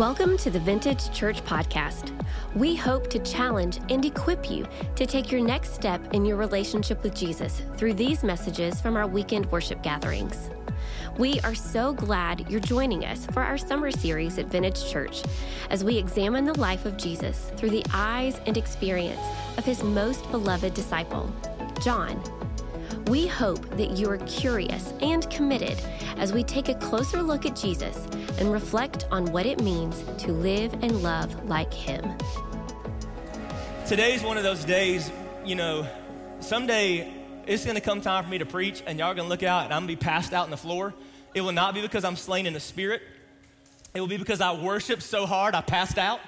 Welcome to the Vintage Church Podcast. We hope to challenge and equip you to take your next step in your relationship with Jesus through these messages from our weekend worship gatherings. We are so glad you're joining us for our summer series at Vintage Church as we examine the life of Jesus through the eyes and experience of his most beloved disciple, John. We hope that you are curious and committed as we take a closer look at Jesus and reflect on what it means to live and love like him. Today's one of those days, you know, someday it's gonna come time for me to preach and y'all gonna look out and I'm gonna be passed out on the floor. It will not be because I'm slain in the spirit. It will be because I worshiped so hard I passed out.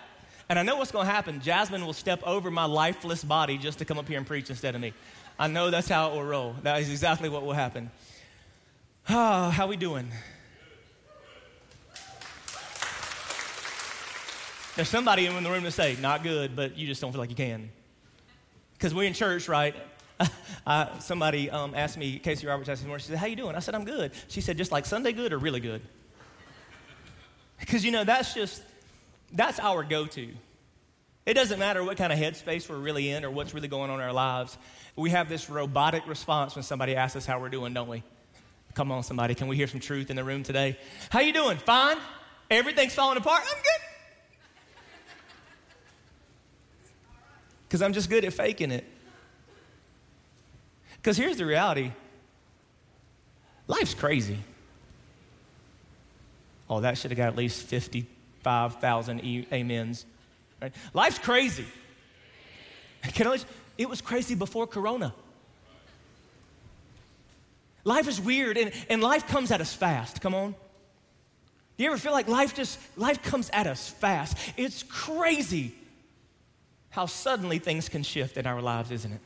And I know what's gonna happen. Jasmine will step over my lifeless body just to come up here and preach instead of me. I know that's how it will roll. That is exactly what will happen. Ah, how we doing? There's somebody in the room to say, not good, but you just don't feel like you can. Because we're in church, right? I, somebody um, asked me, Casey Roberts asked me she said, how you doing? I said, I'm good. She said, just like Sunday good or really good? Because, you know, that's just, that's our go-to. It doesn't matter what kind of headspace we're really in or what's really going on in our lives. We have this robotic response when somebody asks us how we're doing, don't we? Come on, somebody. Can we hear some truth in the room today? How you doing? Fine? Everything's falling apart? I'm good. because I'm just good at faking it. Because here's the reality life's crazy. Oh, that should have got at least 55,000 e- amens. Right? Life's crazy. Can I, it was crazy before Corona. Life is weird and, and life comes at us fast. Come on. Do you ever feel like life just, life comes at us fast? It's crazy how suddenly things can shift in our lives, isn't it?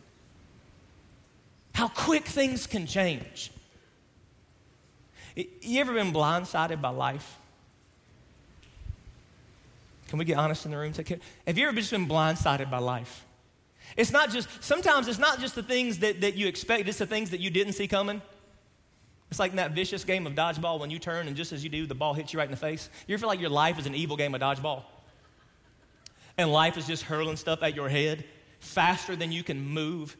How quick things can change. You ever been blindsided by life? Can we get honest in the room? Have you ever just been blindsided by life? It's not just, sometimes it's not just the things that, that you expect, it's the things that you didn't see coming. It's like in that vicious game of dodgeball when you turn and just as you do, the ball hits you right in the face. You feel like your life is an evil game of dodgeball? and life is just hurling stuff at your head faster than you can move.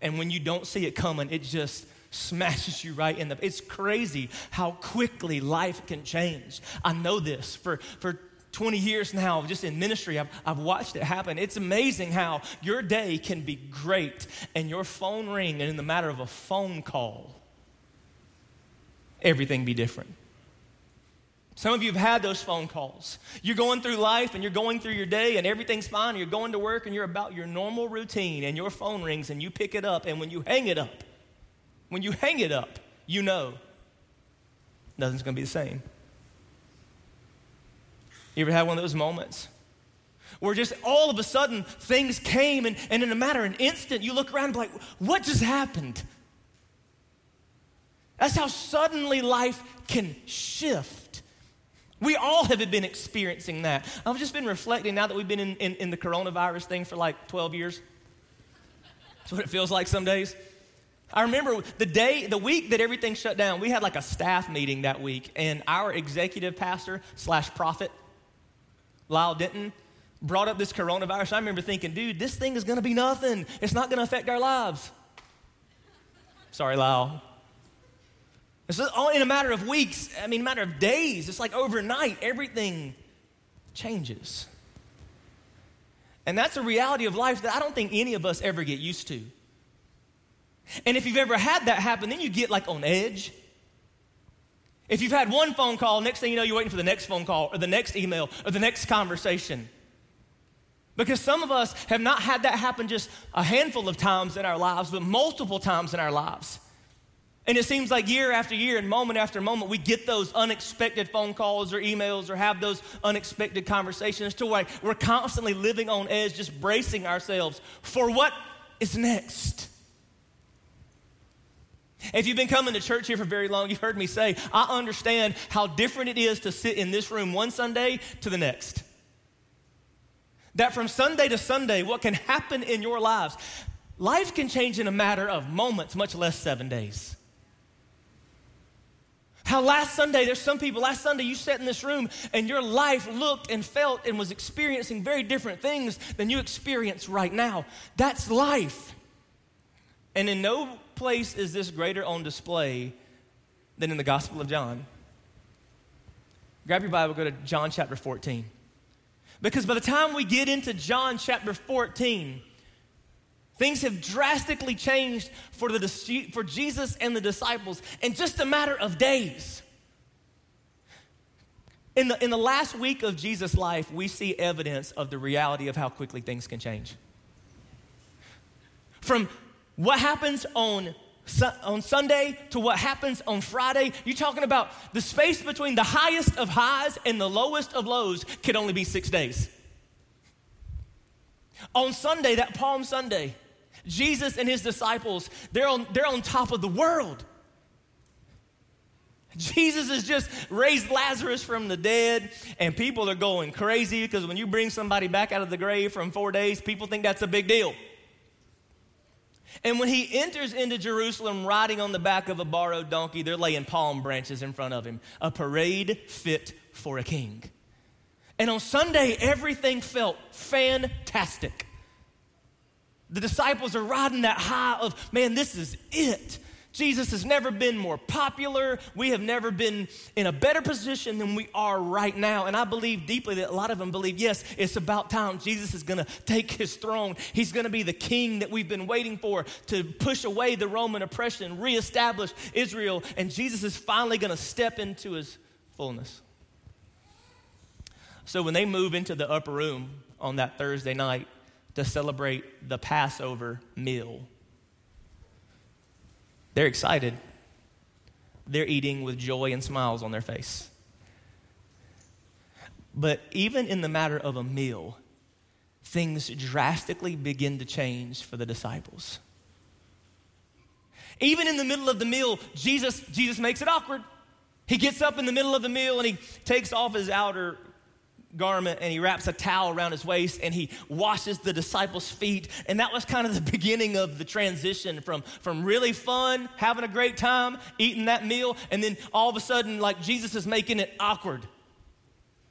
And when you don't see it coming, it just smashes you right in the. It's crazy how quickly life can change. I know this for, for 20 years now, just in ministry, I've, I've watched it happen. It's amazing how your day can be great and your phone ring, and in the matter of a phone call, everything be different. Some of you have had those phone calls. You're going through life and you're going through your day and everything's fine. You're going to work and you're about your normal routine and your phone rings and you pick it up. And when you hang it up, when you hang it up, you know nothing's going to be the same. You ever had one of those moments where just all of a sudden things came and, and in a matter of an instant you look around and be like, what just happened? That's how suddenly life can shift. We all have been experiencing that. I've just been reflecting now that we've been in, in, in, the coronavirus thing for like 12 years. That's what it feels like some days. I remember the day, the week that everything shut down, we had like a staff meeting that week, and our executive pastor slash prophet, Lyle Denton, brought up this coronavirus. I remember thinking, dude, this thing is gonna be nothing. It's not gonna affect our lives. Sorry, Lyle. It's all in a matter of weeks, I mean, a matter of days. It's like overnight, everything changes. And that's a reality of life that I don't think any of us ever get used to. And if you've ever had that happen, then you get like on edge. If you've had one phone call, next thing you know, you're waiting for the next phone call or the next email or the next conversation. Because some of us have not had that happen just a handful of times in our lives, but multiple times in our lives. And it seems like year after year and moment after moment, we get those unexpected phone calls or emails or have those unexpected conversations to where we're constantly living on edge, just bracing ourselves for what is next. If you've been coming to church here for very long, you've heard me say, I understand how different it is to sit in this room one Sunday to the next. That from Sunday to Sunday, what can happen in your lives, life can change in a matter of moments, much less seven days. How last Sunday, there's some people, last Sunday you sat in this room and your life looked and felt and was experiencing very different things than you experience right now. That's life. And in no place is this greater on display than in the Gospel of John. Grab your Bible, go to John chapter 14. Because by the time we get into John chapter 14, things have drastically changed for, the, for Jesus and the disciples in just a matter of days. In the, in the last week of Jesus' life, we see evidence of the reality of how quickly things can change. From what happens on on Sunday to what happens on Friday, you're talking about the space between the highest of highs and the lowest of lows could only be six days. On Sunday, that Palm Sunday, Jesus and his disciples, they're on, they're on top of the world. Jesus has just raised Lazarus from the dead, and people are going crazy because when you bring somebody back out of the grave from four days, people think that's a big deal. And when he enters into Jerusalem riding on the back of a borrowed donkey, they're laying palm branches in front of him, a parade fit for a king. And on Sunday, everything felt fantastic. The disciples are riding that high of, man, this is it. Jesus has never been more popular. We have never been in a better position than we are right now. And I believe deeply that a lot of them believe, yes, it's about time. Jesus is going to take his throne. He's going to be the king that we've been waiting for to push away the Roman oppression, reestablish Israel. And Jesus is finally going to step into his fullness. So when they move into the upper room on that Thursday night to celebrate the Passover meal, they're excited. They're eating with joy and smiles on their face. But even in the matter of a meal, things drastically begin to change for the disciples. Even in the middle of the meal, Jesus, Jesus makes it awkward. He gets up in the middle of the meal and he takes off his outer garment and he wraps a towel around his waist and he washes the disciples' feet. And that was kind of the beginning of the transition from, from really fun, having a great time, eating that meal, and then all of a sudden, like Jesus is making it awkward.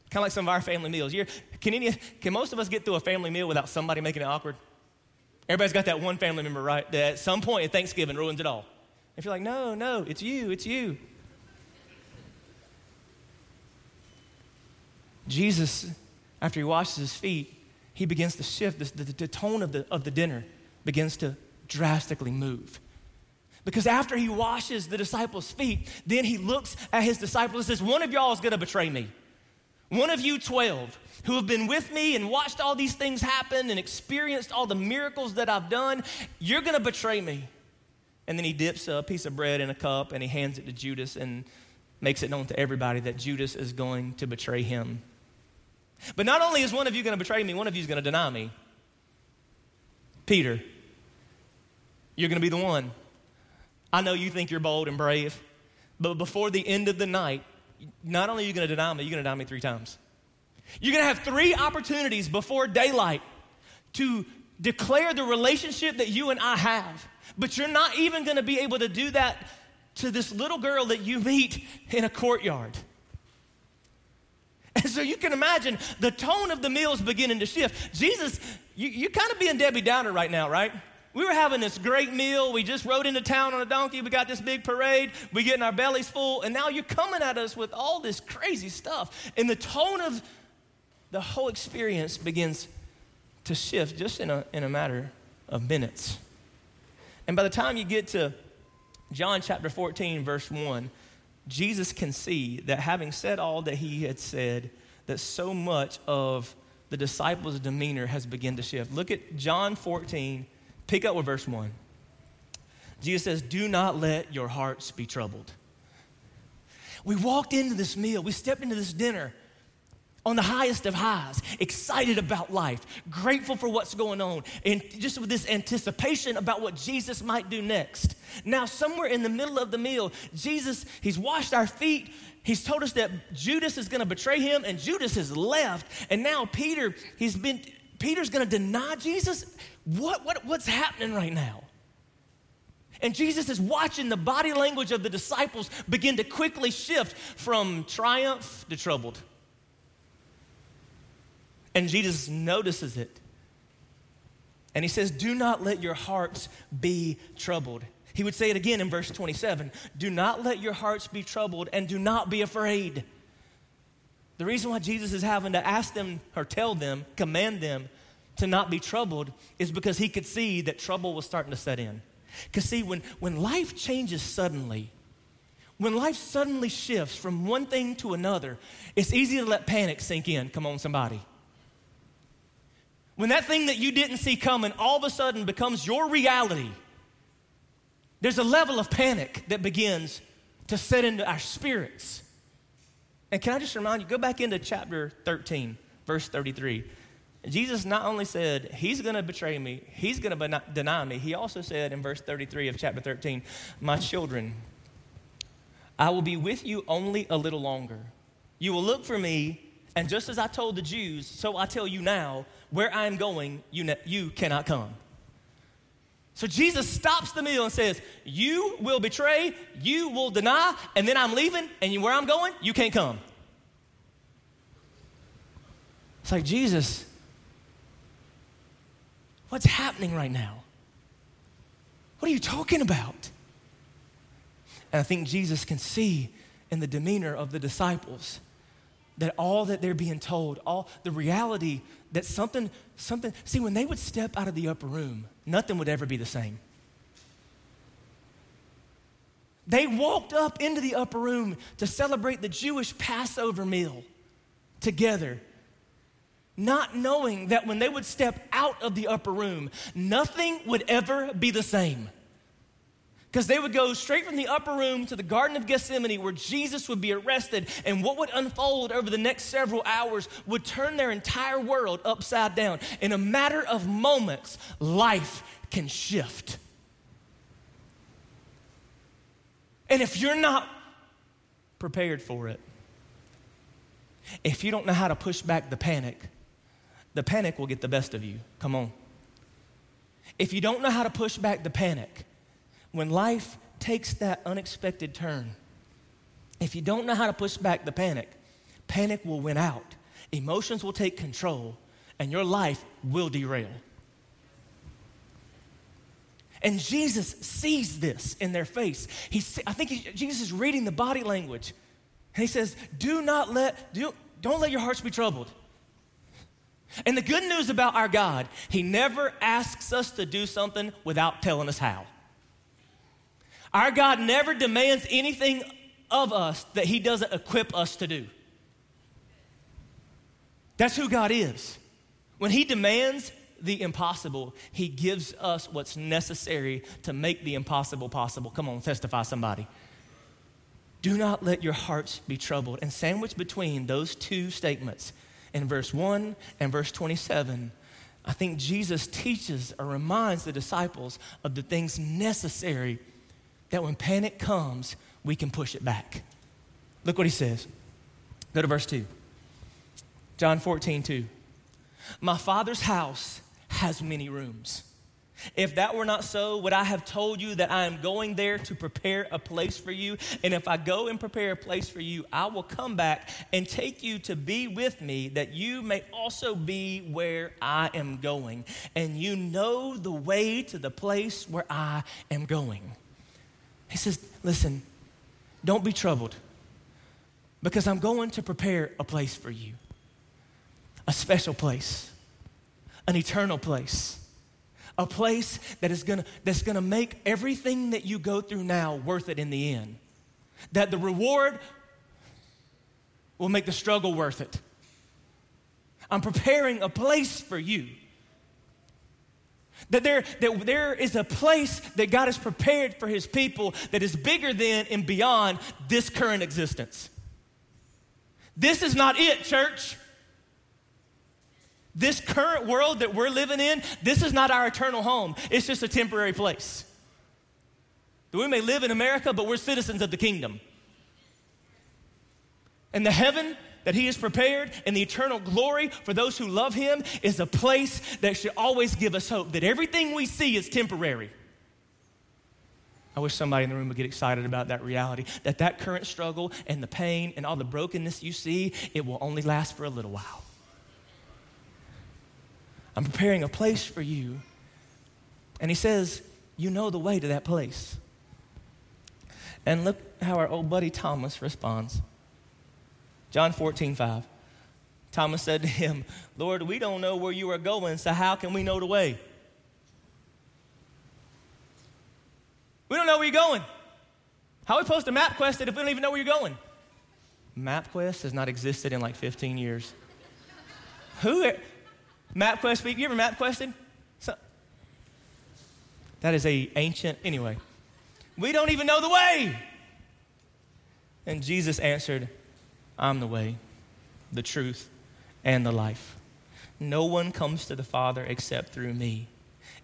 Kind of like some of our family meals. You're, can, any, can most of us get through a family meal without somebody making it awkward? Everybody's got that one family member, right? That at some point at Thanksgiving ruins it all. If you're like, no, no, it's you, it's you. Jesus, after he washes his feet, he begins to shift. The, the, the tone of the, of the dinner begins to drastically move. Because after he washes the disciples' feet, then he looks at his disciples and says, One of y'all is going to betray me. One of you 12 who have been with me and watched all these things happen and experienced all the miracles that I've done, you're going to betray me. And then he dips a piece of bread in a cup and he hands it to Judas and makes it known to everybody that Judas is going to betray him. But not only is one of you going to betray me, one of you is going to deny me. Peter, you're going to be the one. I know you think you're bold and brave, but before the end of the night, not only are you going to deny me, you're going to deny me three times. You're going to have three opportunities before daylight to declare the relationship that you and I have. But you're not even going to be able to do that to this little girl that you meet in a courtyard. And so you can imagine the tone of the meal is beginning to shift. Jesus, you, you're kind of being Debbie Downer right now, right? We were having this great meal. We just rode into town on a donkey. We got this big parade. We getting our bellies full. And now you're coming at us with all this crazy stuff. And the tone of the whole experience begins to shift just in a, in a matter of minutes. And by the time you get to John chapter 14, verse 1, Jesus can see that having said all that he had said, that so much of the disciples' demeanor has begun to shift. Look at John 14, pick up with verse 1. Jesus says, Do not let your hearts be troubled. We walked into this meal, we stepped into this dinner on the highest of highs, excited about life, grateful for what's going on, and just with this anticipation about what Jesus might do next. Now, somewhere in the middle of the meal, Jesus, he's washed our feet. He's told us that Judas is going to betray him, and Judas has left. And now Peter, he's been, Peter's going to deny Jesus. What, what, what's happening right now? And Jesus is watching the body language of the disciples begin to quickly shift from triumph to troubled. And Jesus notices it. And he says, Do not let your hearts be troubled. He would say it again in verse 27 Do not let your hearts be troubled and do not be afraid. The reason why Jesus is having to ask them or tell them, command them to not be troubled is because he could see that trouble was starting to set in. Because, see, when, when life changes suddenly, when life suddenly shifts from one thing to another, it's easy to let panic sink in. Come on, somebody. When that thing that you didn't see coming all of a sudden becomes your reality, there's a level of panic that begins to set into our spirits. And can I just remind you, go back into chapter 13, verse 33. Jesus not only said, He's going to betray me, He's going to deny me, He also said in verse 33 of chapter 13, My children, I will be with you only a little longer. You will look for me, and just as I told the Jews, so I tell you now, where I am going, you, ne- you cannot come. So Jesus stops the meal and says, You will betray, you will deny, and then I'm leaving, and where I'm going, you can't come. It's like, Jesus, what's happening right now? What are you talking about? And I think Jesus can see in the demeanor of the disciples that all that they're being told, all the reality that something, something, see, when they would step out of the upper room, nothing would ever be the same. They walked up into the upper room to celebrate the Jewish Passover meal together, not knowing that when they would step out of the upper room, nothing would ever be the same. Because they would go straight from the upper room to the Garden of Gethsemane where Jesus would be arrested, and what would unfold over the next several hours would turn their entire world upside down. In a matter of moments, life can shift. And if you're not prepared for it, if you don't know how to push back the panic, the panic will get the best of you. Come on. If you don't know how to push back the panic, when life takes that unexpected turn, if you don't know how to push back the panic, panic will win out. Emotions will take control, and your life will derail. And Jesus sees this in their face. He, I think he, Jesus is reading the body language. And he says, Do not let, do, don't let your hearts be troubled. And the good news about our God, He never asks us to do something without telling us how. Our God never demands anything of us that He doesn't equip us to do. That's who God is. When He demands the impossible, He gives us what's necessary to make the impossible possible. Come on, testify somebody. Do not let your hearts be troubled. And sandwiched between those two statements in verse 1 and verse 27, I think Jesus teaches or reminds the disciples of the things necessary that when panic comes, we can push it back. Look what he says. Go to verse 2. John 14, 2. My father's house has many rooms. If that were not so, would I have told you that I am going there to prepare a place for you? And if I go and prepare a place for you, I will come back and take you to be with me, that you may also be where I am going. And you know the way to the place where I am going. He says, Listen, don't be troubled because I'm going to prepare a place for you, a special place, an eternal place. A place that is gonna, that's gonna make everything that you go through now worth it in the end. That the reward will make the struggle worth it. I'm preparing a place for you. That there, that there is a place that God has prepared for his people that is bigger than and beyond this current existence. This is not it, church. This current world that we're living in, this is not our eternal home. It's just a temporary place. We may live in America, but we're citizens of the kingdom. And the heaven that He has prepared and the eternal glory for those who love Him is a place that should always give us hope that everything we see is temporary. I wish somebody in the room would get excited about that reality that that current struggle and the pain and all the brokenness you see, it will only last for a little while. I'm preparing a place for you. And he says, You know the way to that place. And look how our old buddy Thomas responds. John 14, 5. Thomas said to him, Lord, we don't know where you are going, so how can we know the way? We don't know where you're going. How are we supposed to MapQuest it if we don't even know where you're going? MapQuest has not existed in like 15 years. Who? MapQuest speak? You ever MapQuested? So, that is a ancient. Anyway, we don't even know the way. And Jesus answered, "I'm the way, the truth, and the life. No one comes to the Father except through me."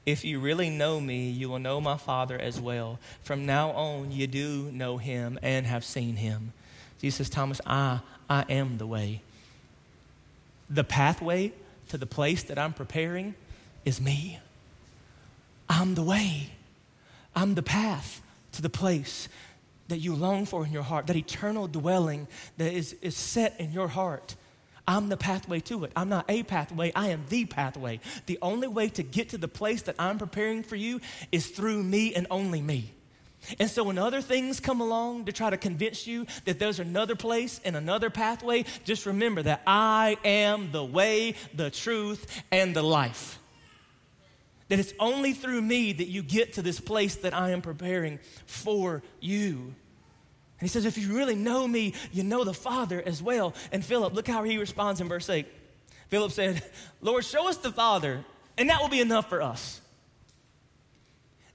If you really know me, you will know my Father as well. From now on, you do know him and have seen him. Jesus Thomas, I, I am the way. The pathway to the place that I'm preparing is me. I'm the way. I'm the path to the place that you long for in your heart, that eternal dwelling that is, is set in your heart. I'm the pathway to it. I'm not a pathway, I am the pathway. The only way to get to the place that I'm preparing for you is through me and only me. And so when other things come along to try to convince you that there's another place and another pathway, just remember that I am the way, the truth, and the life. That it's only through me that you get to this place that I am preparing for you. And he says, if you really know me, you know the Father as well. And Philip, look how he responds in verse 8. Philip said, Lord, show us the Father, and that will be enough for us.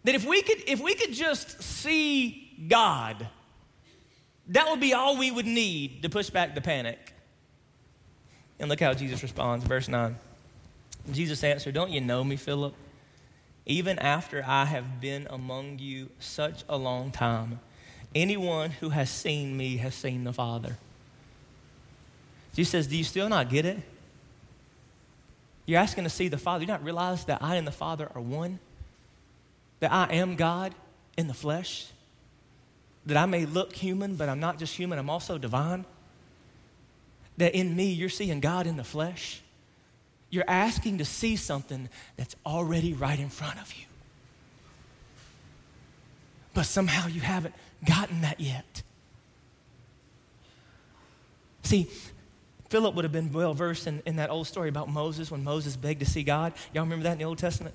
That if we could, if we could just see God, that would be all we would need to push back the panic. And look how Jesus responds, verse 9. Jesus answered, Don't you know me, Philip? Even after I have been among you such a long time, Anyone who has seen me has seen the Father. Jesus says, Do you still not get it? You're asking to see the Father. You not realize that I and the Father are one? That I am God in the flesh? That I may look human, but I'm not just human, I'm also divine? That in me, you're seeing God in the flesh? You're asking to see something that's already right in front of you. But somehow you haven't gotten that yet. See, Philip would have been well versed in, in that old story about Moses when Moses begged to see God. Y'all remember that in the Old Testament?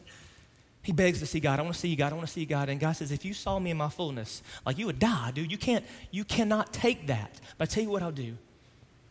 He begs to see God. I want to see you, God. I want to see you, God. And God says, if you saw me in my fullness, like you would die, dude. You can't, you cannot take that. But I tell you what I'll do.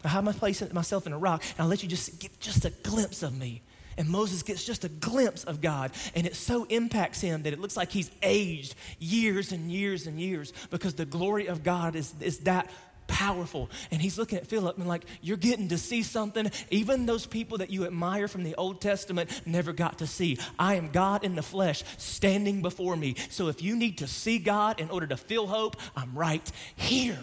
I'll have my place myself in a rock, and I'll let you just get just a glimpse of me. And Moses gets just a glimpse of God, and it so impacts him that it looks like he's aged years and years and years because the glory of God is, is that powerful. And he's looking at Philip and like, you're getting to see something even those people that you admire from the Old Testament never got to see. I am God in the flesh standing before me. So if you need to see God in order to feel hope, I'm right here.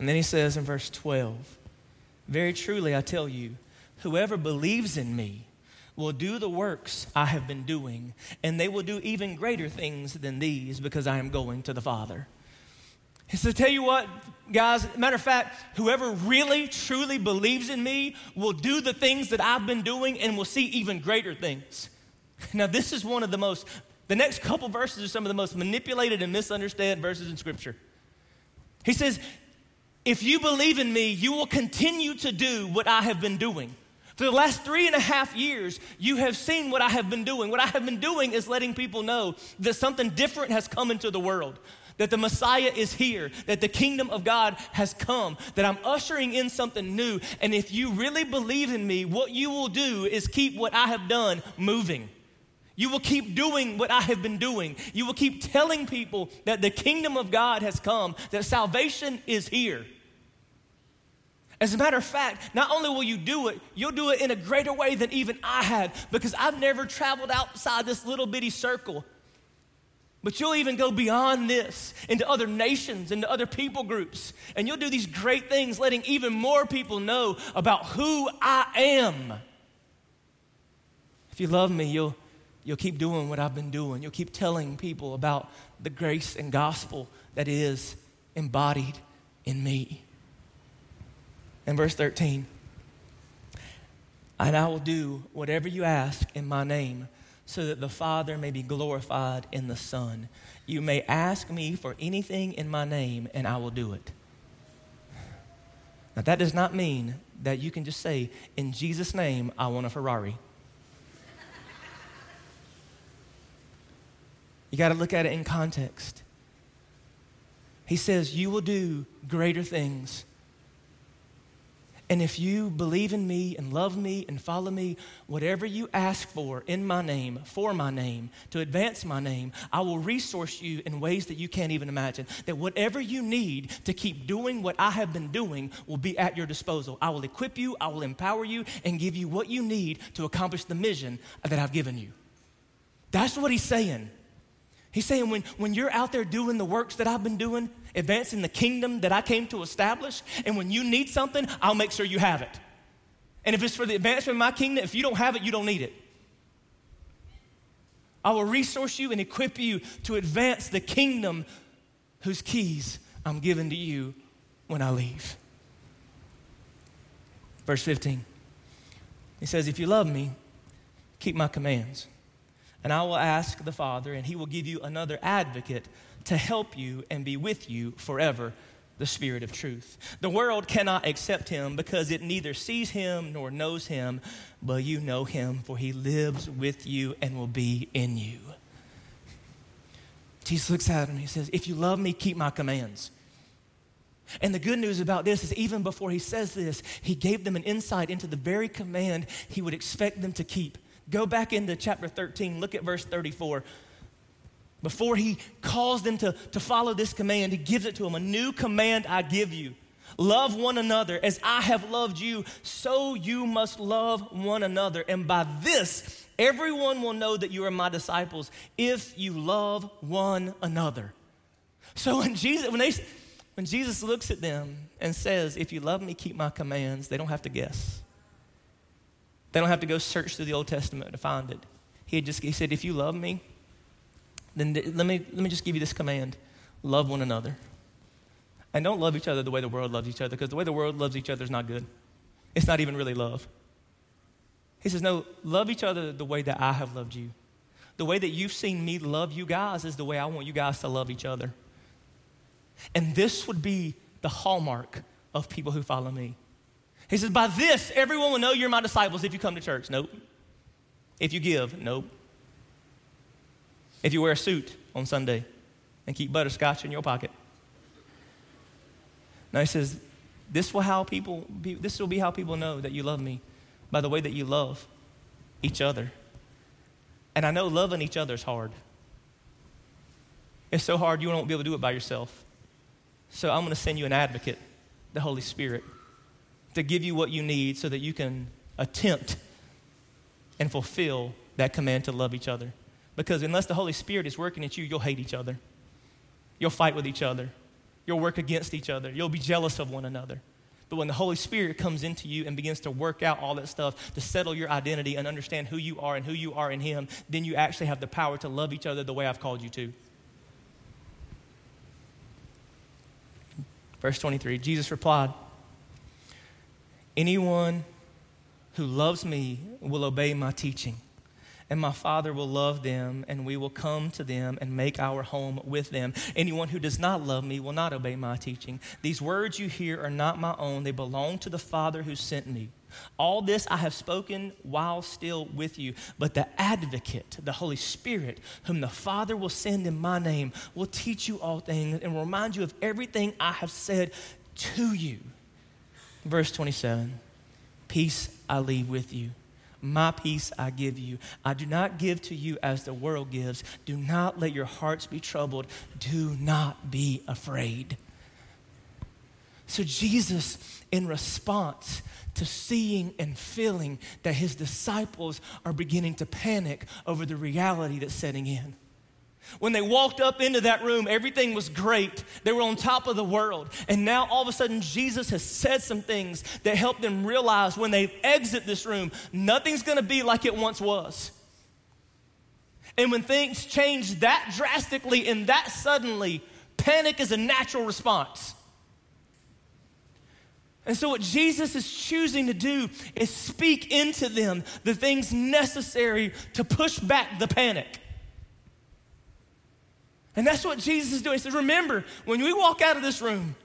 And then he says in verse 12, Very truly I tell you, whoever believes in me will do the works I have been doing, and they will do even greater things than these because I am going to the Father. He says, Tell you what, guys, matter of fact, whoever really, truly believes in me will do the things that I've been doing and will see even greater things. Now, this is one of the most, the next couple verses are some of the most manipulated and misunderstood verses in Scripture. He says, if you believe in me, you will continue to do what I have been doing. For the last three and a half years, you have seen what I have been doing. What I have been doing is letting people know that something different has come into the world, that the Messiah is here, that the kingdom of God has come, that I'm ushering in something new. And if you really believe in me, what you will do is keep what I have done moving. You will keep doing what I have been doing. You will keep telling people that the kingdom of God has come, that salvation is here. As a matter of fact, not only will you do it, you'll do it in a greater way than even I had because I've never traveled outside this little bitty circle. But you'll even go beyond this into other nations, into other people groups, and you'll do these great things, letting even more people know about who I am. If you love me, you'll, you'll keep doing what I've been doing. You'll keep telling people about the grace and gospel that is embodied in me. In verse 13, and I will do whatever you ask in my name, so that the Father may be glorified in the Son. You may ask me for anything in my name, and I will do it. Now, that does not mean that you can just say, In Jesus' name, I want a Ferrari. You got to look at it in context. He says, You will do greater things and if you believe in me and love me and follow me, whatever you ask for in my name, for my name, to advance my name, I will resource you in ways that you can't even imagine. That whatever you need to keep doing what I have been doing will be at your disposal. I will equip you, I will empower you, and give you what you need to accomplish the mission that I've given you. That's what he's saying. He's saying when, when you're out there doing the works that I've been doing, advancing the kingdom that I came to establish, and when you need something, I'll make sure you have it. And if it's for the advancement of my kingdom, if you don't have it, you don't need it. I will resource you and equip you to advance the kingdom whose keys I'm giving to you when I leave. Verse 15. He says, If you love me, keep my commands. And I will ask the Father, and he will give you another advocate to help you and be with you forever the Spirit of truth. The world cannot accept him because it neither sees him nor knows him, but you know him, for he lives with you and will be in you. Jesus looks at him and he says, If you love me, keep my commands. And the good news about this is, even before he says this, he gave them an insight into the very command he would expect them to keep. Go back into chapter 13, look at verse 34. Before he calls them to, to follow this command, he gives it to them a new command I give you. Love one another as I have loved you, so you must love one another. And by this, everyone will know that you are my disciples if you love one another. So when Jesus, when, they, when Jesus looks at them and says, If you love me, keep my commands, they don't have to guess. They don't have to go search through the Old Testament to find it. He just he said, if you love me, then let me let me just give you this command: love one another. And don't love each other the way the world loves each other, because the way the world loves each other is not good. It's not even really love. He says, No, love each other the way that I have loved you. The way that you've seen me love you guys is the way I want you guys to love each other. And this would be the hallmark of people who follow me. He says, By this, everyone will know you're my disciples if you come to church. Nope. If you give, nope. If you wear a suit on Sunday and keep butterscotch in your pocket. Now he says, this will how people be, this will be how people know that you love me by the way that you love each other. And I know loving each other is hard. It's so hard you won't be able to do it by yourself. So I'm going to send you an advocate, the Holy Spirit to give you what you need so that you can attempt and fulfill that command to love each other. Because unless the Holy Spirit is working at you, you'll hate each other. You'll fight with each other. You'll work against each other. You'll be jealous of one another. But when the Holy Spirit comes into you and begins to work out all that stuff to settle your identity and understand who you are and who you are in Him, then you actually have the power to love each other the way I've called you to. Verse 23 Jesus replied, Anyone who loves me will obey my teaching, and my Father will love them, and we will come to them and make our home with them. Anyone who does not love me will not obey my teaching. These words you hear are not my own, they belong to the Father who sent me. All this I have spoken while still with you, but the advocate, the Holy Spirit, whom the Father will send in my name, will teach you all things and remind you of everything I have said to you. Verse 27 Peace I leave with you. My peace I give you. I do not give to you as the world gives. Do not let your hearts be troubled. Do not be afraid. So, Jesus, in response to seeing and feeling that his disciples are beginning to panic over the reality that's setting in, When they walked up into that room, everything was great. They were on top of the world. And now all of a sudden, Jesus has said some things that help them realize when they exit this room, nothing's gonna be like it once was. And when things change that drastically and that suddenly, panic is a natural response. And so, what Jesus is choosing to do is speak into them the things necessary to push back the panic. And that's what Jesus is doing. He says, Remember, when we walk out of this room,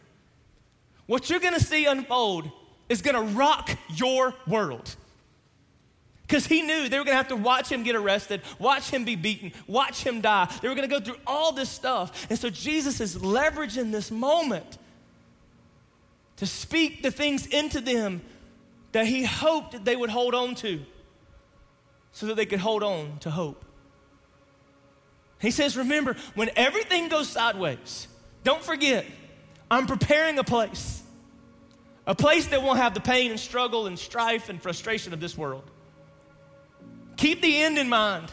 what you're gonna see unfold is gonna rock your world. Because he knew they were gonna have to watch him get arrested, watch him be beaten, watch him die. They were gonna go through all this stuff. And so Jesus is leveraging this moment to speak the things into them that he hoped that they would hold on to so that they could hold on to hope. He says, Remember, when everything goes sideways, don't forget, I'm preparing a place. A place that won't have the pain and struggle and strife and frustration of this world. Keep the end in mind.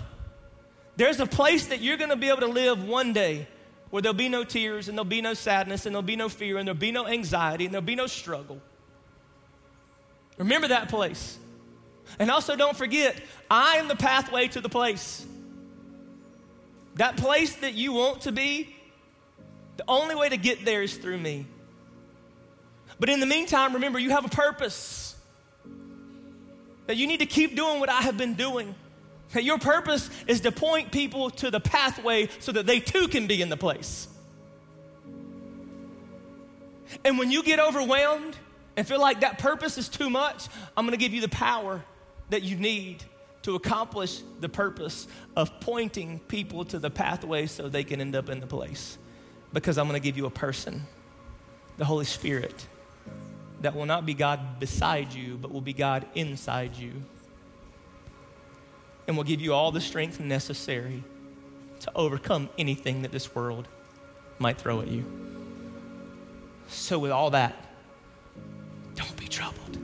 There's a place that you're going to be able to live one day where there'll be no tears and there'll be no sadness and there'll be no fear and there'll be no anxiety and there'll be no struggle. Remember that place. And also don't forget, I am the pathway to the place. That place that you want to be, the only way to get there is through me. But in the meantime, remember, you have a purpose. That you need to keep doing what I have been doing. That your purpose is to point people to the pathway so that they too can be in the place. And when you get overwhelmed and feel like that purpose is too much, I'm gonna give you the power that you need to accomplish the purpose of pointing people to the pathway so they can end up in the place. Because I'm going to give you a person, the Holy Spirit, that will not be God beside you, but will be God inside you. And will give you all the strength necessary to overcome anything that this world might throw at you. So, with all that, don't be troubled.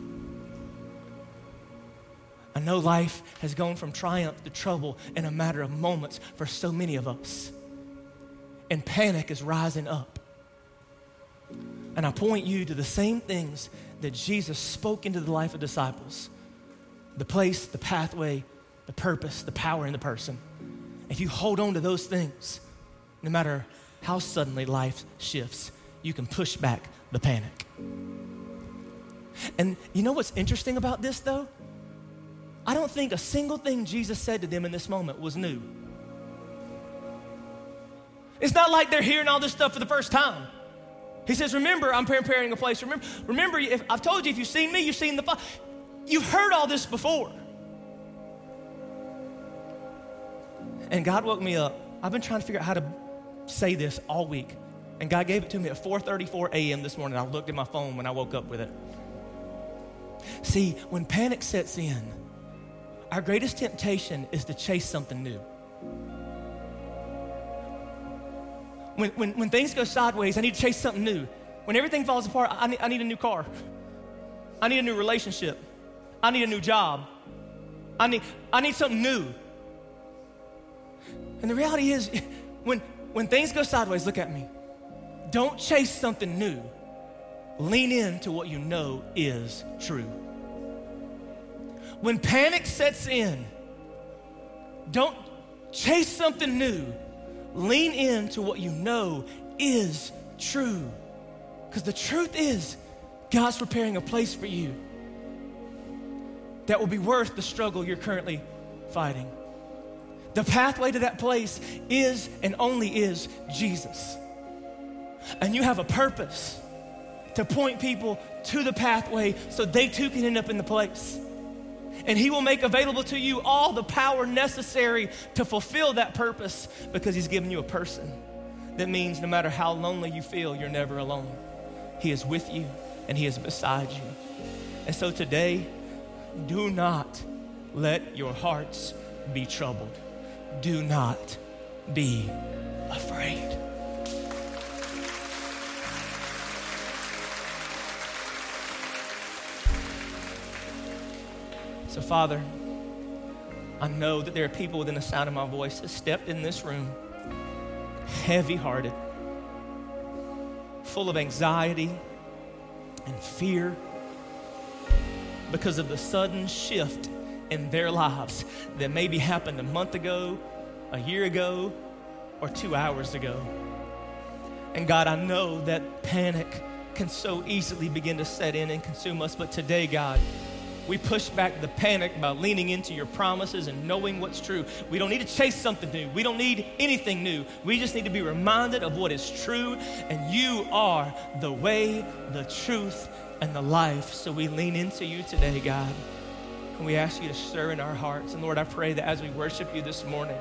Know life has gone from triumph to trouble in a matter of moments for so many of us. And panic is rising up. And I point you to the same things that Jesus spoke into the life of disciples the place, the pathway, the purpose, the power in the person. If you hold on to those things, no matter how suddenly life shifts, you can push back the panic. And you know what's interesting about this, though? I don't think a single thing Jesus said to them in this moment was new. It's not like they're hearing all this stuff for the first time. He says, Remember, I'm preparing a place. Remember, remember if, I've told you, if you've seen me, you've seen the Father. You've heard all this before. And God woke me up. I've been trying to figure out how to say this all week. And God gave it to me at 4:34 a.m. this morning. I looked at my phone when I woke up with it. See, when panic sets in, our greatest temptation is to chase something new. When, when, when things go sideways, I need to chase something new. When everything falls apart, I need, I need a new car. I need a new relationship. I need a new job. I need, I need something new. And the reality is, when, when things go sideways, look at me. Don't chase something new. Lean into what you know is true. When panic sets in, don't chase something new. Lean into what you know is true. Because the truth is, God's preparing a place for you that will be worth the struggle you're currently fighting. The pathway to that place is and only is Jesus. And you have a purpose to point people to the pathway so they too can end up in the place and He will make available to you all the power necessary to fulfill that purpose because He's given you a person. That means no matter how lonely you feel, you're never alone. He is with you and He is beside you. And so today, do not let your hearts be troubled. Do not be So, Father, I know that there are people within the sound of my voice that stepped in this room heavy hearted, full of anxiety and fear because of the sudden shift in their lives that maybe happened a month ago, a year ago, or two hours ago. And God, I know that panic can so easily begin to set in and consume us, but today, God, we push back the panic by leaning into your promises and knowing what's true. We don't need to chase something new. We don't need anything new. We just need to be reminded of what is true. And you are the way, the truth, and the life. So we lean into you today, God. And we ask you to stir in our hearts. And Lord, I pray that as we worship you this morning,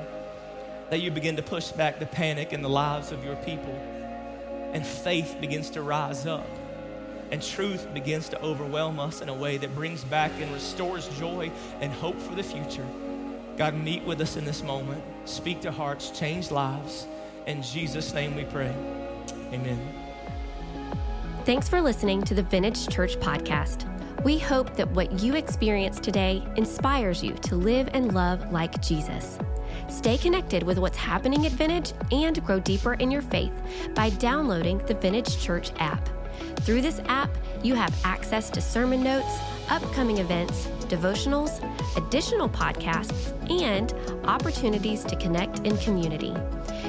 that you begin to push back the panic in the lives of your people. And faith begins to rise up and truth begins to overwhelm us in a way that brings back and restores joy and hope for the future. God, meet with us in this moment. Speak to hearts, change lives. In Jesus' name we pray. Amen. Thanks for listening to the Vintage Church podcast. We hope that what you experience today inspires you to live and love like Jesus. Stay connected with what's happening at Vintage and grow deeper in your faith by downloading the Vintage Church app. Through this app, you have access to sermon notes, upcoming events, devotionals, additional podcasts, and opportunities to connect in community.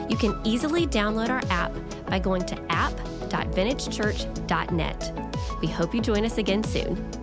You can easily download our app by going to app.vintagechurch.net. We hope you join us again soon.